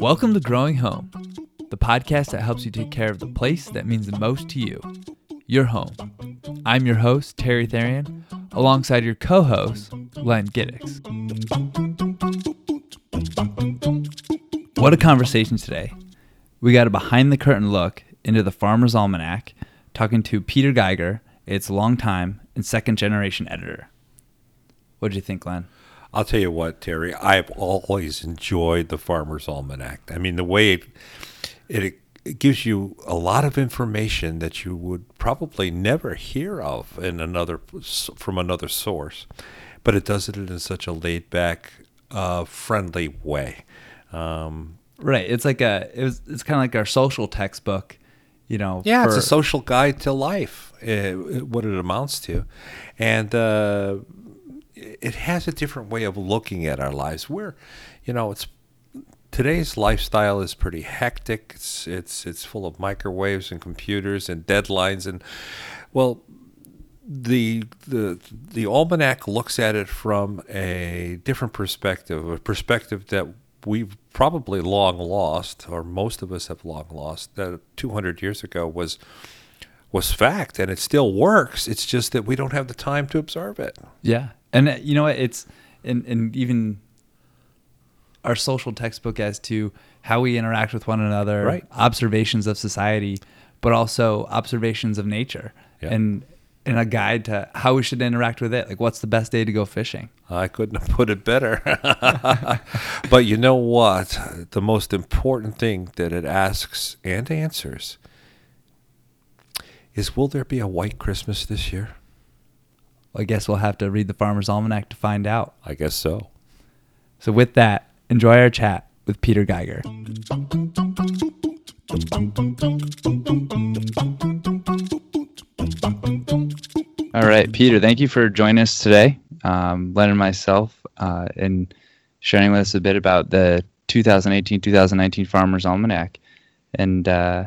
Welcome to Growing Home, the podcast that helps you take care of the place that means the most to you, your home. I'm your host, Terry Therian, alongside your co host, Len Giddix. What a conversation today. We got a behind the curtain look into the Farmer's Almanac, talking to Peter Geiger, its longtime and second generation editor. What did you think, Len? I'll tell you what, Terry. I've always enjoyed the Farmer's Almanac. I mean, the way it, it, it gives you a lot of information that you would probably never hear of in another from another source, but it does it in such a laid back, uh, friendly way. Um, right. It's like a it was, it's kind of like our social textbook. You know. Yeah, for, it's a social guide to life. Uh, what it amounts to, and. Uh, it has a different way of looking at our lives. Where, you know, it's today's lifestyle is pretty hectic. It's it's it's full of microwaves and computers and deadlines and well, the the the almanac looks at it from a different perspective, a perspective that we've probably long lost, or most of us have long lost. That 200 years ago was was fact, and it still works. It's just that we don't have the time to observe it. Yeah, and uh, you know what? It's and and even our social textbook as to how we interact with one another, right. observations of society, but also observations of nature, yeah. and and a guide to how we should interact with it. Like, what's the best day to go fishing? I couldn't have put it better. but you know what? The most important thing that it asks and answers is will there be a white Christmas this year? Well, I guess we'll have to read the Farmer's Almanac to find out. I guess so. So, with that, enjoy our chat with Peter Geiger. All right, Peter, thank you for joining us today, um, Len and myself, uh, and sharing with us a bit about the 2018 2019 Farmer's Almanac and, uh,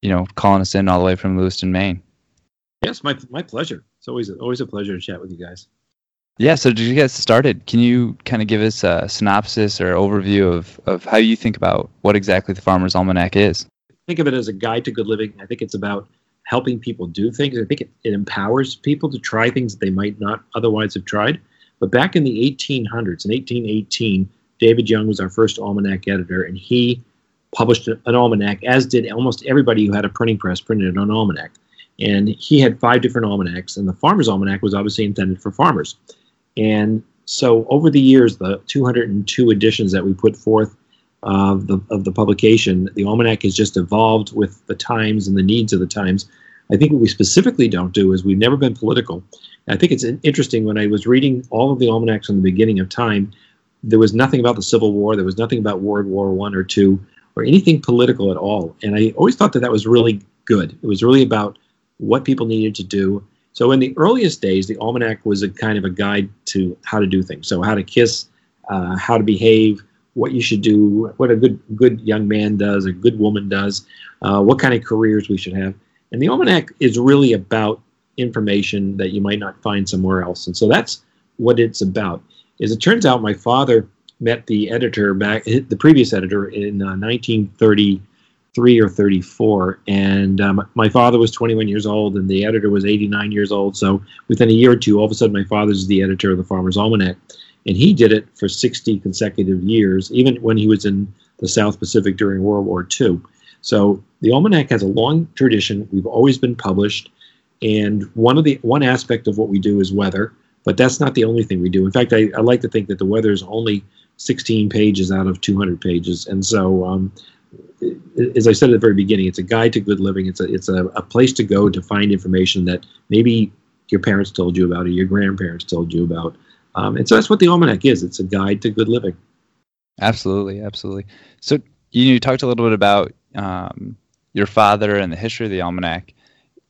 you know, calling us in all the way from Lewiston, Maine. Yes, my, my pleasure it's always always a pleasure to chat with you guys. Yeah, so to get started, can you kind of give us a synopsis or overview of, of how you think about what exactly the Farmer's Almanac is? Think of it as a guide to good living. I think it's about helping people do things. I think it, it empowers people to try things that they might not otherwise have tried. But back in the 1800s, in 1818, David Young was our first almanac editor, and he published an almanac, as did almost everybody who had a printing press printed an almanac. And he had five different almanacs, and the Farmer's Almanac was obviously intended for farmers. And so over the years, the 202 editions that we put forth of the, of the publication, the almanac has just evolved with the times and the needs of the times. I think what we specifically don't do is we've never been political. I think it's interesting when I was reading all of the almanacs from the beginning of time, there was nothing about the Civil War, there was nothing about World War One or two, or anything political at all. And I always thought that that was really good. It was really about what people needed to do. So in the earliest days, the almanac was a kind of a guide to how to do things. So how to kiss, uh, how to behave, what you should do, what a good good young man does, a good woman does, uh, what kind of careers we should have. And the almanac is really about information that you might not find somewhere else. And so that's what it's about. As it turns out, my father met the editor back, the previous editor in uh, 1930 33 or 34. And um, my father was 21 years old, and the editor was 89 years old. So within a year or two, all of a sudden, my father's the editor of the Farmer's Almanac. And he did it for 60 consecutive years, even when he was in the South Pacific during World War II. So the Almanac has a long tradition. We've always been published. And one of the one aspect of what we do is weather, but that's not the only thing we do. In fact, I, I like to think that the weather is only 16 pages out of 200 pages. And so um, as I said at the very beginning, it's a guide to good living. It's a it's a, a place to go to find information that maybe your parents told you about or your grandparents told you about. Um, and so that's what the almanac is. It's a guide to good living. Absolutely, absolutely. So you, talked a little bit about um, your father and the history of the almanac.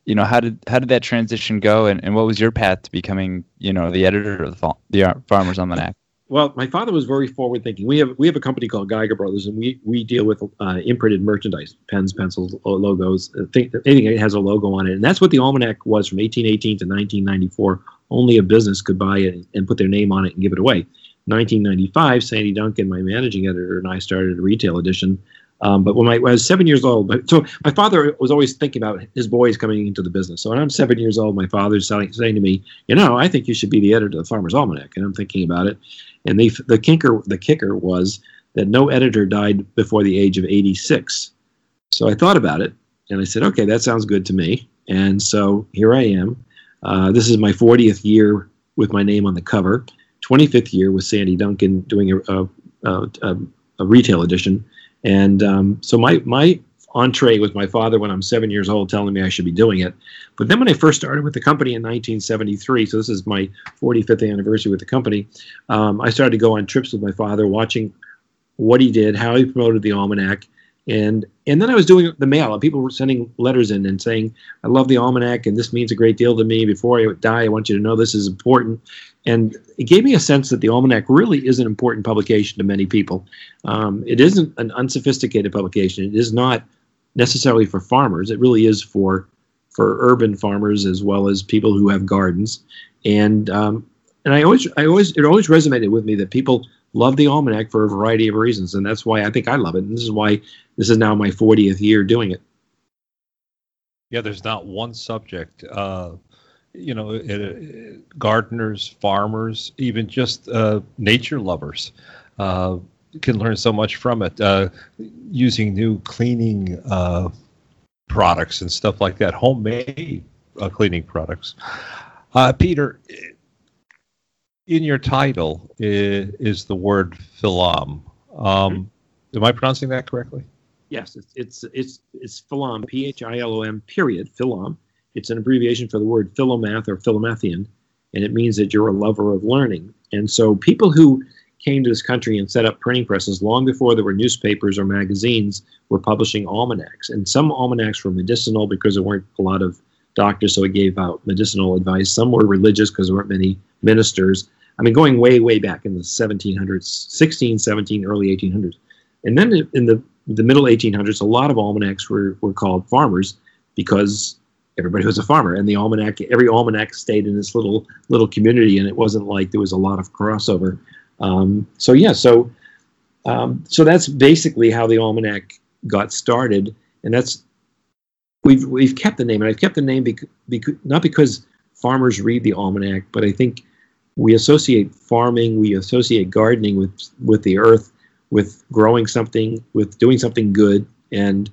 You know, how did how did that transition go, and, and what was your path to becoming, you know, the editor of the, the Farmer's Almanac? Well, my father was very forward thinking. We have we have a company called Geiger Brothers, and we we deal with uh, imprinted merchandise, pens, pencils, logos, uh, anything that has a logo on it, and that's what the almanac was from 1818 to 1994. Only a business could buy it and put their name on it and give it away. 1995, Sandy Duncan, my managing editor, and I started a retail edition. Um, but when, my, when, I was seven years old, so my father was always thinking about his boys coming into the business. So when I'm seven years old, my father's saying, to me, "You know, I think you should be the editor of the Farmer's Almanac." And I'm thinking about it, and the kicker the kicker was that no editor died before the age of 86. So I thought about it, and I said, "Okay, that sounds good to me." And so here I am. Uh, this is my 40th year with my name on the cover. 25th year with Sandy Duncan doing a, a, a, a retail edition. And um, so my, my entree was my father when I'm seven years old telling me I should be doing it. But then when I first started with the company in 1973, so this is my 45th anniversary with the company, um, I started to go on trips with my father, watching what he did, how he promoted the almanac, and and then I was doing the mail. and People were sending letters in and saying, "I love the almanac, and this means a great deal to me. Before I die, I want you to know this is important." And it gave me a sense that the almanac really is an important publication to many people. Um, it isn't an unsophisticated publication. It is not necessarily for farmers. It really is for for urban farmers as well as people who have gardens. And um, and I always I always it always resonated with me that people love the almanac for a variety of reasons, and that's why I think I love it. And this is why this is now my 40th year doing it. Yeah, there's not one subject. Uh, you know, it, it, gardeners, farmers, even just uh, nature lovers uh, can learn so much from it. Uh, using new cleaning uh, products and stuff like that, homemade uh, cleaning products. Peter, in your title is, is the word philom. Um, am I pronouncing that correctly? Yes, it's it's it's, it's philom, P H I L O M, period, philom. It's an abbreviation for the word philomath or philomathian, and it means that you're a lover of learning. And so people who came to this country and set up printing presses long before there were newspapers or magazines were publishing almanacs. And some almanacs were medicinal because there weren't a lot of doctors, so it gave out medicinal advice. Some were religious because there weren't many ministers. I mean, going way, way back in the 1700s, 16, 17, early 1800s. And then in the, the middle 1800s, a lot of almanacs were, were called farmers because everybody was a farmer. And the almanac, every almanac stayed in this little little community, and it wasn't like there was a lot of crossover. Um, so yeah, so um, so that's basically how the almanac got started, and that's we've we've kept the name, and I've kept the name because, not because farmers read the almanac, but I think we associate farming, we associate gardening with with the earth, with growing something, with doing something good, and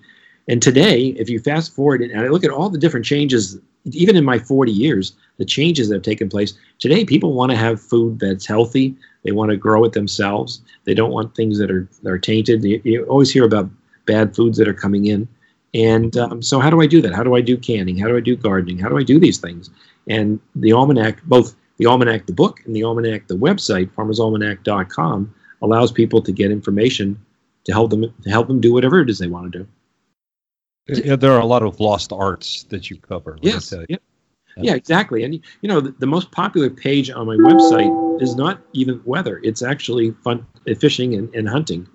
and today, if you fast forward and I look at all the different changes, even in my 40 years, the changes that have taken place today, people want to have food that's healthy. They want to grow it themselves. They don't want things that are that are tainted. You, you always hear about bad foods that are coming in. And um, so, how do I do that? How do I do canning? How do I do gardening? How do I do these things? And the almanac, both the almanac, the book, and the almanac, the website, farmersalmanac.com, allows people to get information to help them to help them do whatever it is they want to do. Yeah, there are a lot of lost arts that you cover. Yes. Yeah. yeah, exactly. And you know, the, the, most popular page on my website is not even weather; it's actually fun fishing and, and hunting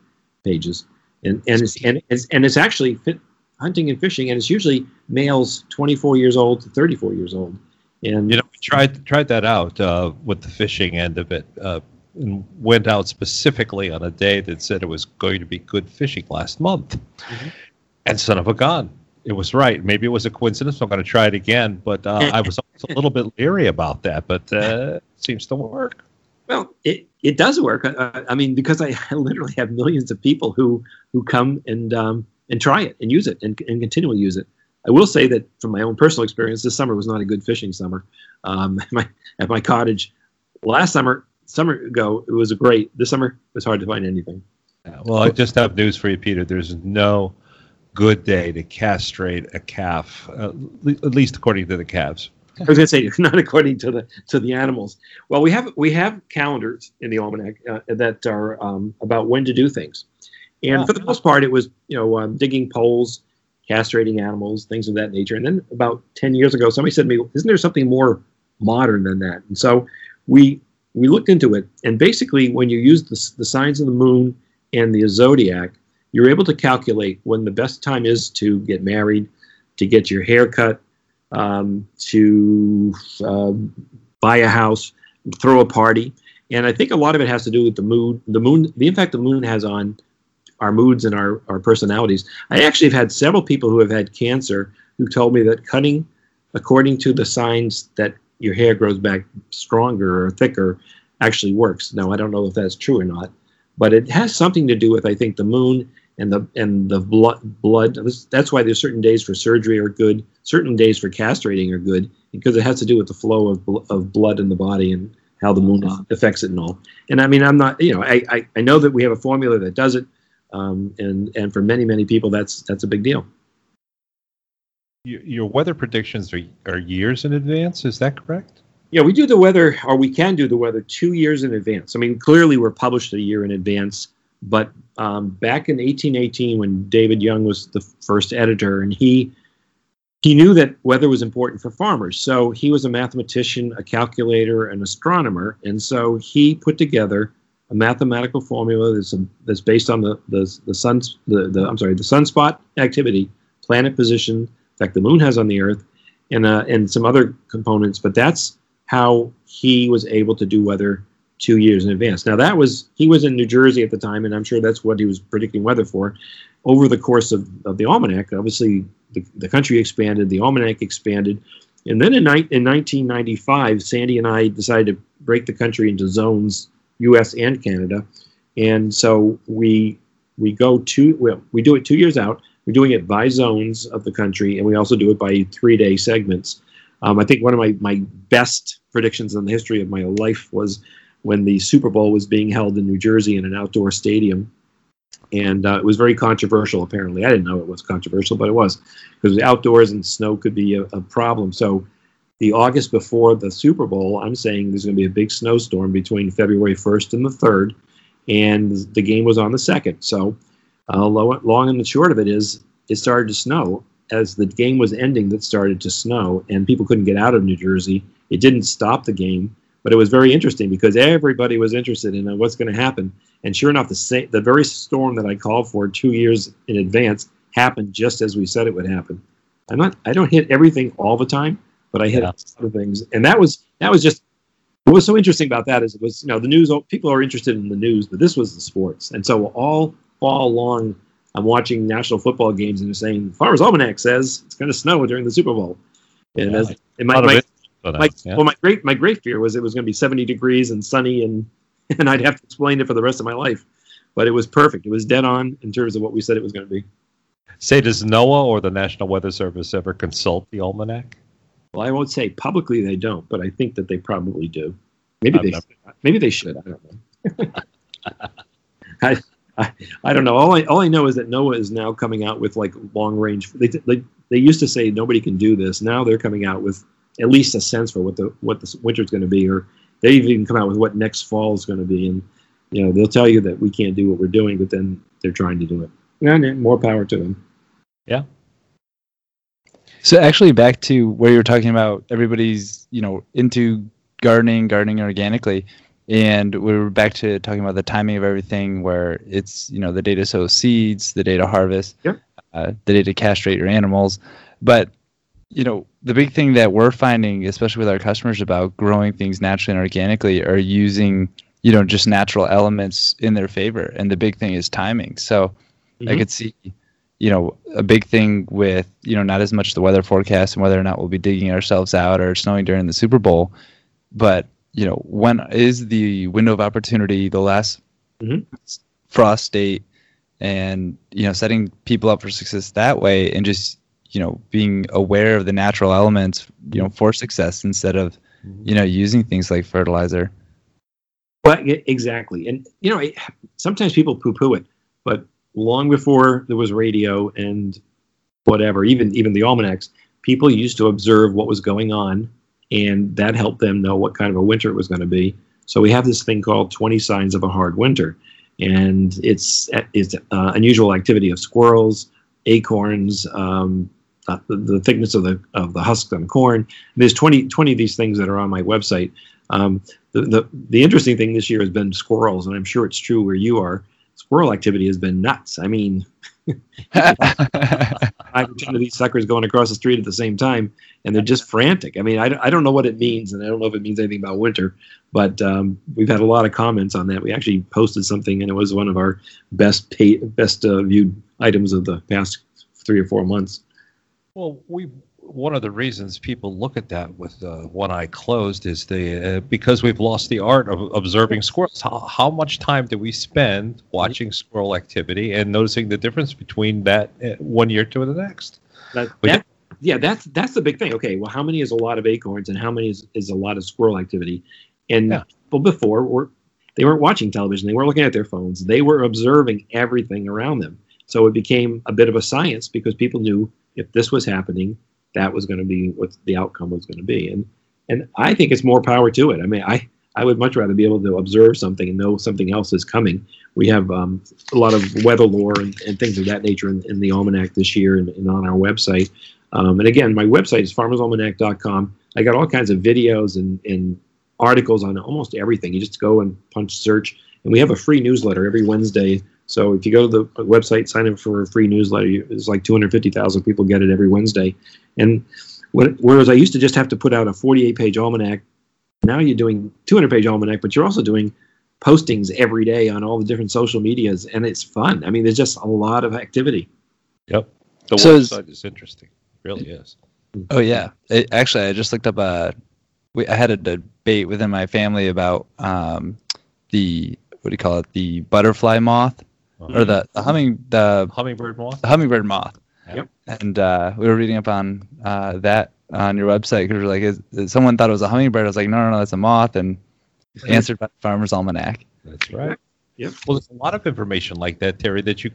pages, and and it's and it's, and it's actually fit, hunting and fishing, and it's usually males 24 years old to 34 years old. And you know, we tried tried that out uh, with the fishing end of it. Uh, and went out specifically on a day that said it was going to be good fishing last month. Mm-hmm and son of a gun. It was right. Maybe it was a coincidence. I'm going to try it again, but uh, I was a little bit leery about that. But uh, it seems to work. Well, it, it does work. I, I mean, because I, I, literally have millions of people who who come and um, and try it and use it and, and continually use it. I will say that from my own personal experience, this summer was not a good fishing summer. Um, at, my, at my cottage last summer, summer ago, it was great. This summer, it was hard to find anything. Well, I just have news for you, Peter. There's no good day to castrate a calf, uh, at least according to the calves. I was going to say not according to the to the animals. Well, we have we have calendars in the almanac uh, that are um, about when to do things, and oh. for the most part, it was you know um, digging poles, castrating animals, things of that nature. And then about ten years ago, somebody said to me, "Isn't there something more modern than that?" And so we we looked into it, and basically, when you use the, the signs of the moon and the zodiac, you're able to calculate when the best time is to get married, to get your hair cut, um, to uh, buy a house, throw a party. And I think a lot of it has to do with the mood, the moon, the impact the moon has on our moods and our, our personalities. I actually have had several people who have had cancer who told me that cutting according to the signs that your hair grows back stronger or thicker actually works. Now I don't know if that's true or not, but it has something to do with I think the moon and the and the blood blood. That's why there's certain days for surgery are good, certain days for castrating are good because it has to do with the flow of of blood in the body and how the moon affects it and all. And I mean, I'm not, you know, I, I, I know that we have a formula that does it, um, and and for many many people that's that's a big deal. Your weather predictions are are years in advance. Is that correct? Yeah, we do the weather, or we can do the weather two years in advance. I mean, clearly we're published a year in advance, but um, back in 1818, when David Young was the first editor, and he he knew that weather was important for farmers. So he was a mathematician, a calculator, an astronomer, and so he put together a mathematical formula that's, that's based on the the the sun's the, the I'm sorry the sunspot activity, planet position, effect the moon has on the Earth, and uh, and some other components. But that's how he was able to do weather two years in advance. Now that was he was in New Jersey at the time, and I'm sure that's what he was predicting weather for. Over the course of, of the almanac, obviously the, the country expanded, the almanac expanded, and then in, ni- in 1995, Sandy and I decided to break the country into zones, U.S. and Canada, and so we we go two well we do it two years out we're doing it by zones of the country, and we also do it by three day segments. Um, I think one of my, my best predictions in the history of my life was when the Super Bowl was being held in New Jersey in an outdoor stadium. And uh, it was very controversial, apparently. I didn't know it was controversial, but it was because the outdoors and snow could be a, a problem. So, the August before the Super Bowl, I'm saying there's going to be a big snowstorm between February 1st and the 3rd, and the game was on the 2nd. So, uh, long and the short of it is, it started to snow as the game was ending. That started to snow, and people couldn't get out of New Jersey. It didn't stop the game, but it was very interesting because everybody was interested in uh, what's going to happen. And sure enough, the same, the very storm that I called for two years in advance happened just as we said it would happen. I'm not, I don't hit everything all the time, but I hit yeah. other things, and that was that was just what was so interesting about that is it was you know the news people are interested in the news, but this was the sports, and so all fall long, I'm watching national football games and they're saying Farmer's Almanac says it's going to snow during the Super Bowl. And yeah, as, it might, my, uh, my, yeah. well, my great my great fear was it was going to be 70 degrees and sunny and and I'd have to explain it for the rest of my life. But it was perfect. It was dead on in terms of what we said it was going to be. Say, does NOAA or the National Weather Service ever consult the almanac? Well, I won't say publicly they don't, but I think that they probably do. Maybe I've they never... maybe they should. I don't know. I, I, I don't know. All I all I know is that NOAA is now coming out with like long range. They, they they used to say nobody can do this. Now they're coming out with at least a sense for what the what the winter is going to be, or they even come out with what next fall is going to be. And you know they'll tell you that we can't do what we're doing, but then they're trying to do it. And more power to them. Yeah. So actually, back to where you were talking about everybody's you know into gardening, gardening organically and we are back to talking about the timing of everything where it's you know the data to sow seeds the data harvest yep. uh, the data castrate your animals but you know the big thing that we're finding especially with our customers about growing things naturally and organically are using you know just natural elements in their favor and the big thing is timing so mm-hmm. i could see you know a big thing with you know not as much the weather forecast and whether or not we'll be digging ourselves out or snowing during the super bowl but you know, when is the window of opportunity the last mm-hmm. frost date, and you know, setting people up for success that way, and just you know, being aware of the natural elements, you know, for success instead of mm-hmm. you know using things like fertilizer. Well, exactly, and you know, sometimes people poo-poo it, but long before there was radio and whatever, even even the almanacs, people used to observe what was going on and that helped them know what kind of a winter it was going to be. So we have this thing called 20 Signs of a Hard Winter, and it's it's uh, unusual activity of squirrels, acorns, um, uh, the, the, thickness of the of the husks on corn. There's 20, 20 of these things that are on my website. Um, the, the the interesting thing this year has been squirrels, and I'm sure it's true where you are. Squirrel activity has been nuts. I mean, five or ten of these suckers going across the street at the same time, and they're just frantic. I mean, I, I don't know what it means, and I don't know if it means anything about winter, but um, we've had a lot of comments on that. We actually posted something, and it was one of our best pay, best uh, viewed items of the past three or four months. Well, we one of the reasons people look at that with uh, one eye closed is the uh, because we've lost the art of observing squirrels. How, how much time do we spend watching squirrel activity and noticing the difference between that uh, one year to the next? That, that, yeah, that's that's the big thing. Okay, well, how many is a lot of acorns and how many is, is a lot of squirrel activity? And yeah. people before were they weren't watching television; they weren't looking at their phones. They were observing everything around them. So it became a bit of a science because people knew if this was happening, that was going to be what the outcome was going to be. And and I think it's more power to it. I mean, I I would much rather be able to observe something and know something else is coming. We have um, a lot of weather lore and, and, things of that nature in, in the almanac this year and, and on our website. Um, and again, my website is farmersalmanac.com. I got all kinds of videos and, and articles on almost everything. You just go and punch search. And we have a free newsletter every Wednesday so if you go to the website, sign up for a free newsletter. It's like 250,000 people get it every Wednesday. And whereas I used to just have to put out a 48 page almanac, now you're doing 200 page almanac, but you're also doing postings every day on all the different social medias, and it's fun. I mean, there's just a lot of activity. Yep. The so website is interesting. It really is. Oh yeah. It, actually, I just looked up a. We, I had a debate within my family about um, the what do you call it? The butterfly moth or the, the humming the hummingbird moth. The hummingbird moth. Yep. And uh, we were reading up on uh, that on your website because we like, is, is, someone thought it was a hummingbird. I was like, no, no, no, that's a moth, and answered by Farmer's Almanac. That's right. Yep. Well, there's a lot of information like that, Terry, that you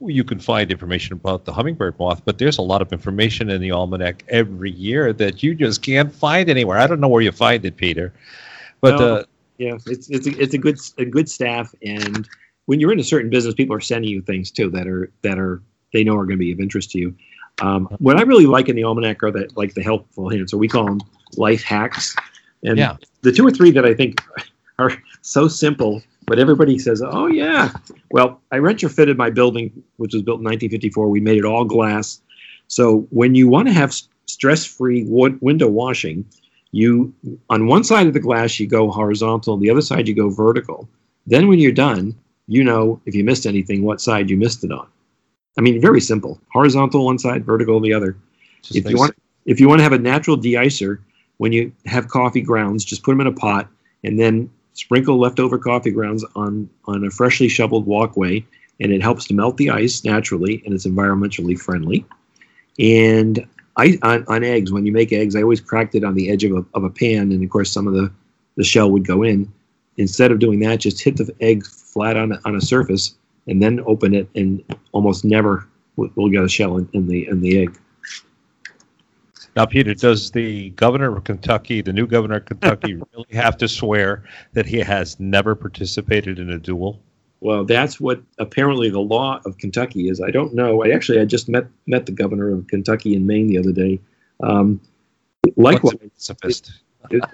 you can find information about the hummingbird moth, but there's a lot of information in the almanac every year that you just can't find anywhere. I don't know where you find it, Peter, but no, uh, yeah, it's it's a, it's a good a good staff, and when you're in a certain business, people are sending you things too that are that are they know are going to be of interest to you. Um, what I really like in the almanac are that like the helpful hints, so we call them life hacks. And yeah. the two or three that I think are so simple, but everybody says, "Oh yeah." Well, I retrofitted my building, which was built in 1954. We made it all glass. So when you want to have stress-free window washing, you on one side of the glass you go horizontal, the other side you go vertical. Then when you're done, you know if you missed anything, what side you missed it on. I mean, very simple: horizontal one side, vertical the other. Just if you want, if you want to have a natural deicer, when you have coffee grounds, just put them in a pot and then sprinkle leftover coffee grounds on on a freshly shoveled walkway, and it helps to melt the ice naturally, and it's environmentally friendly. And I, on, on eggs, when you make eggs, I always cracked it on the edge of a, of a pan, and of course some of the the shell would go in. Instead of doing that, just hit the egg flat on, on a surface and then open it and almost never will get a shell in, in the in the egg. Now, Peter, does the governor of Kentucky, the new governor of Kentucky, really have to swear that he has never participated in a duel? Well, that's what apparently the law of Kentucky is. I don't know. I actually I just met met the governor of Kentucky in Maine the other day. Um, likewise, it,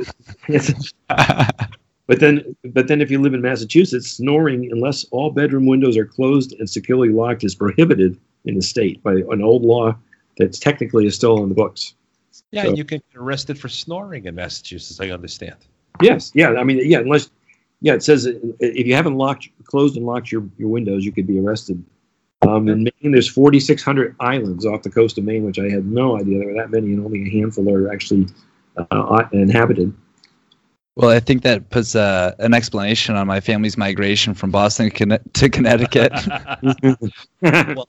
it, But then, but then, if you live in Massachusetts, snoring, unless all bedroom windows are closed and securely locked, is prohibited in the state by an old law that's technically is still in the books. Yeah, so, you can get arrested for snoring in Massachusetts. I understand. Yes, yeah. I mean, yeah. Unless, yeah, it says if you haven't locked, closed, and locked your, your windows, you could be arrested. Um, in Maine, there's 4,600 islands off the coast of Maine, which I had no idea there were that many, and only a handful are actually uh, inhabited. Well, I think that puts uh, an explanation on my family's migration from Boston to Connecticut. well,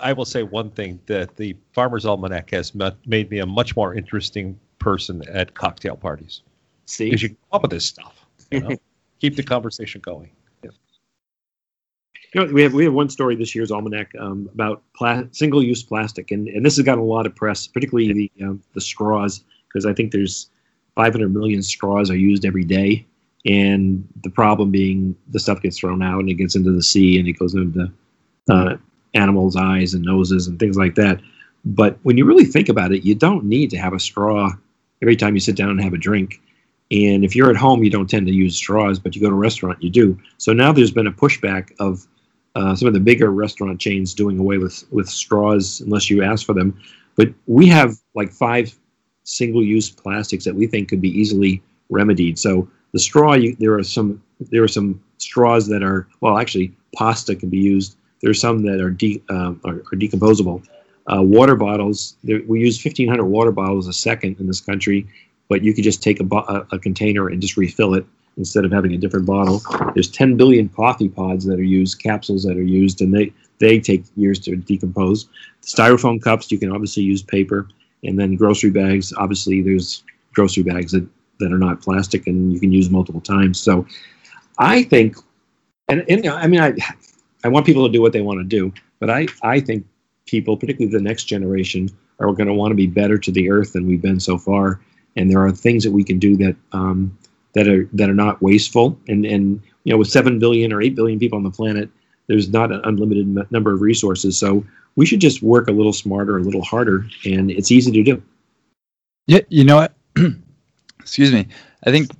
I will say one thing that the Farmer's Almanac has made me a much more interesting person at cocktail parties. See, because you come up with this stuff. You know? Keep the conversation going. Yeah. You know, we have we have one story this year's almanac um, about pla- single-use plastic, and, and this has gotten a lot of press, particularly the um, the straws, because I think there's 500 million straws are used every day. And the problem being the stuff gets thrown out and it gets into the sea and it goes into uh, animals' eyes and noses and things like that. But when you really think about it, you don't need to have a straw every time you sit down and have a drink. And if you're at home, you don't tend to use straws, but you go to a restaurant, you do. So now there's been a pushback of uh, some of the bigger restaurant chains doing away with with straws unless you ask for them. But we have like five single-use plastics that we think could be easily remedied. So the straw, you, there are some there are some straws that are well, actually, pasta can be used. There are some that are de, um, are, are, decomposable. Uh, water bottles, there, we use 1,500 water bottles a second in this country, but you could just take a, a, a container and just refill it instead of having a different bottle. There's 10 billion coffee pods that are used, capsules that are used, and they they take years to decompose. Styrofoam cups, you can obviously use paper, and then grocery bags. Obviously, there's grocery bags that that are not plastic and you can use multiple times. So I think, and, and I mean, I, I want people to do what they want to do, but I, I think people, particularly the next generation, are going to want to be better to the earth than we've been so far. And there are things that we can do that um, that are that are not wasteful. And and you know, with seven billion or eight billion people on the planet, there's not an unlimited m- number of resources. So we should just work a little smarter, a little harder, and it's easy to do. Yeah, you know what? excuse me. I think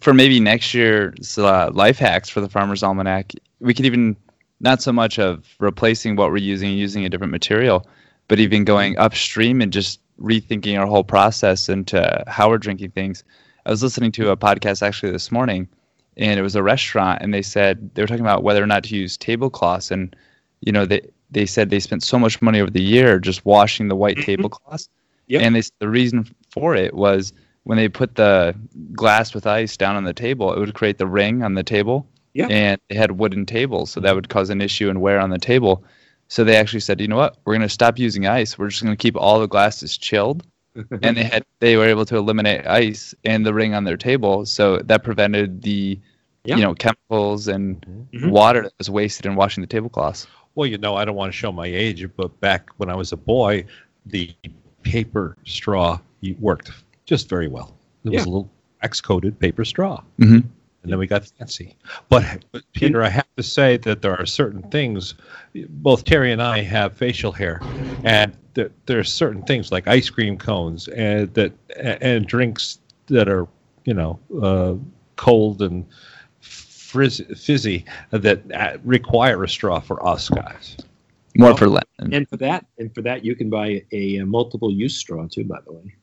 for maybe next year's uh, life hacks for the Farmer's Almanac, we could even not so much of replacing what we're using using a different material, but even going upstream and just rethinking our whole process into how we're drinking things. I was listening to a podcast actually this morning, and it was a restaurant, and they said they were talking about whether or not to use tablecloths, and you know they they said they spent so much money over the year just washing the white mm-hmm. tablecloths, yep. and they, the reason for it was when they put the glass with ice down on the table, it would create the ring on the table. Yeah. And they had wooden tables, so that would cause an issue and wear on the table. So they actually said, you know what, we're going to stop using ice. We're just going to keep all the glasses chilled. And they had they were able to eliminate ice and the ring on their table, so that prevented the yeah. you know chemicals and mm-hmm. water that was wasted in washing the tablecloths. Well, you know, I don't want to show my age, but back when I was a boy, the paper straw worked just very well. It yeah. was a little X-coated paper straw. Mm-hmm. And then we got fancy. But, but, Peter, I have to say that there are certain things. Both Terry and I have facial hair, and there, there are certain things like ice cream cones and that and drinks that are you know uh, cold and frizz, fizzy that uh, require a straw for us guys. More well, for lemon. And for that, and for that, you can buy a, a multiple use straw too. By the way.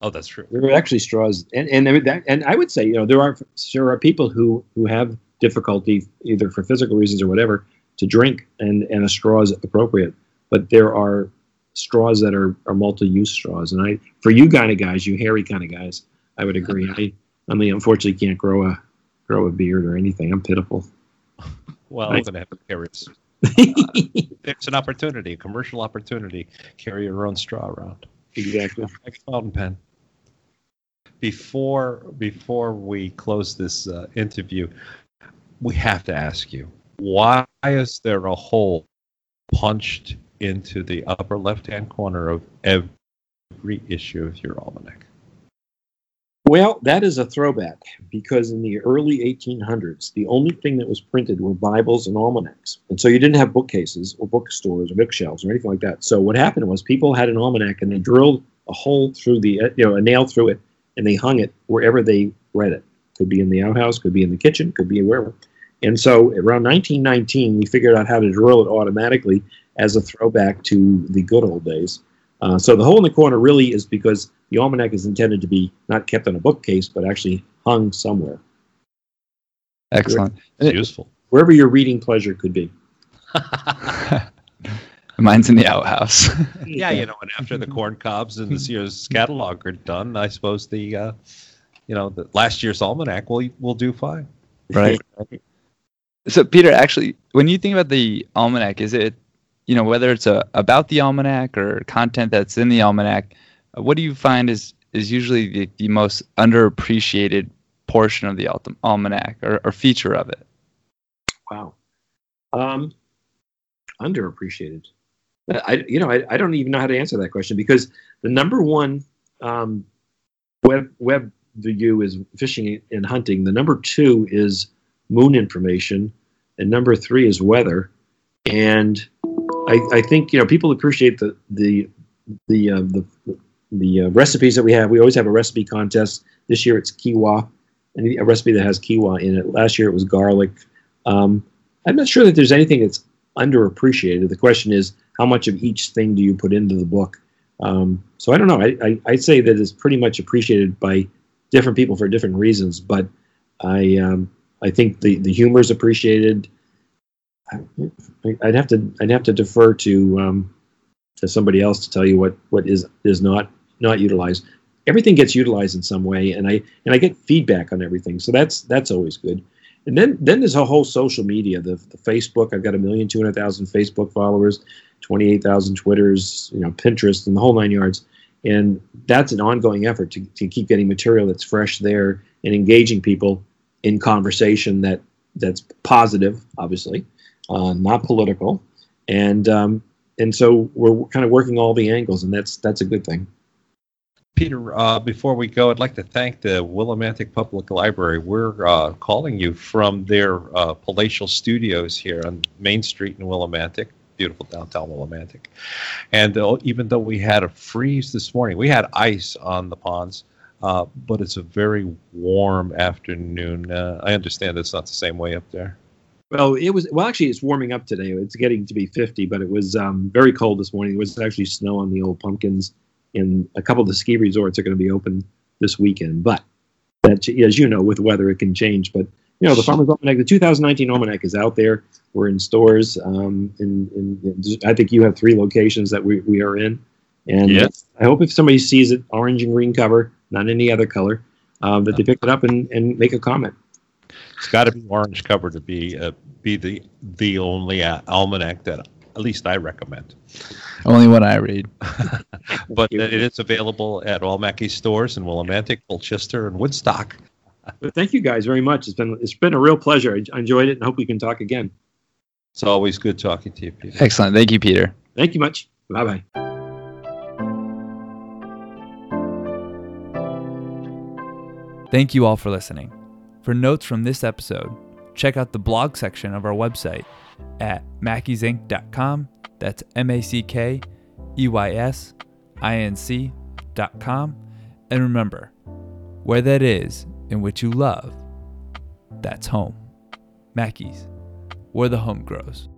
Oh, that's true. There are actually straws, and and that, and I would say you know there are there are people who who have difficulty either for physical reasons or whatever to drink, and and a straw is appropriate. But there are straws that are, are multi-use straws, and I for you kind of guys, you hairy kind of guys, I would agree. I mean, unfortunately, can't grow a grow a beard or anything. I'm pitiful. Well, I, am gonna have to carry. uh, it's an opportunity, a commercial opportunity. Carry your own straw around. Exactly. Like a fountain pen before before we close this uh, interview, we have to ask you why is there a hole punched into the upper left-hand corner of every issue of your almanac? Well, that is a throwback because in the early 1800s, the only thing that was printed were Bibles and almanacs. And so you didn't have bookcases or bookstores or bookshelves or anything like that. So what happened was people had an almanac and they drilled a hole through the, you know, a nail through it and they hung it wherever they read it. Could be in the outhouse, could be in the kitchen, could be wherever. And so around 1919, we figured out how to drill it automatically as a throwback to the good old days. Uh, so the hole in the corner really is because the almanac is intended to be not kept in a bookcase, but actually hung somewhere. Excellent. Where, useful. Wherever your reading pleasure could be. Mine's in the outhouse. yeah, you know, and after the corn cobs and this year's catalog are done, I suppose the, uh, you know, the last year's almanac will will do fine. Right. so, Peter, actually, when you think about the almanac, is it, you know, whether it's a, about the almanac or content that's in the almanac, uh, what do you find is is usually the, the most underappreciated portion of the almanac or, or feature of it? Wow. Um, underappreciated. I, you know, I, I don't even know how to answer that question because the number one um, web web view is fishing and hunting. The number two is moon information, and number three is weather. And I, I think you know people appreciate the the the uh, the, the uh, recipes that we have. We always have a recipe contest. This year it's quinoa, and a recipe that has quinoa in it. Last year it was garlic. Um, I'm not sure that there's anything that's underappreciated. The question is, how much of each thing do you put into the book? Um, so I don't know. I, I I'd say that it's pretty much appreciated by different people for different reasons, but I um, I think the the humor is appreciated. I, I'd have to I'd have to defer to um, to somebody else to tell you what what is is not not utilized. Everything gets utilized in some way, and I and I get feedback on everything, so that's that's always good. And then then there's a whole social media, the, the Facebook. I've got a million two hundred thousand Facebook followers, twenty eight thousand Twitters, you know, Pinterest, and the whole nine yards. And that's an ongoing effort to, to keep getting material that's fresh there and engaging people in conversation that that's positive, obviously, uh, not political, and um, and so we're kind of working all the angles, and that's that's a good thing. Peter, uh, before we go, I'd like to thank the Willimantic Public Library. We're uh, calling you from their uh, palatial studios here on Main Street in Willimantic, beautiful downtown Willimantic. And uh, even though we had a freeze this morning, we had ice on the ponds, uh, but it's a very warm afternoon. Uh, I understand it's not the same way up there. Well, it was. Well, actually, it's warming up today. It's getting to be 50, but it was um, very cold this morning. It was actually snow on the old pumpkins and a couple of the ski resorts are going to be open this weekend. But that, as you know, with weather, it can change. But you know, the Farmer's Almanac, the 2019 Almanac is out there. We're in stores. Um, in, in, in, I think you have three locations that we, we are in. And yes. I hope if somebody sees it, orange and green cover, not any other color, um, that they pick it up and, and make a comment. It's got to be orange cover to be uh, be the the only uh, almanac that at least I recommend. Only one I read. but it is available at all Mackey stores in Willimantic, Colchester, and Woodstock. But thank you guys very much. It's been it's been a real pleasure. I enjoyed it and hope we can talk again. It's always good talking to you, Peter. Excellent. Thank you, Peter. Thank you much. Bye bye. Thank you all for listening. For notes from this episode, check out the blog section of our website at mackeysinc.com. That's M A C K E Y S I N C.com. And remember, where that is in which you love, that's home. Mackey's, where the home grows.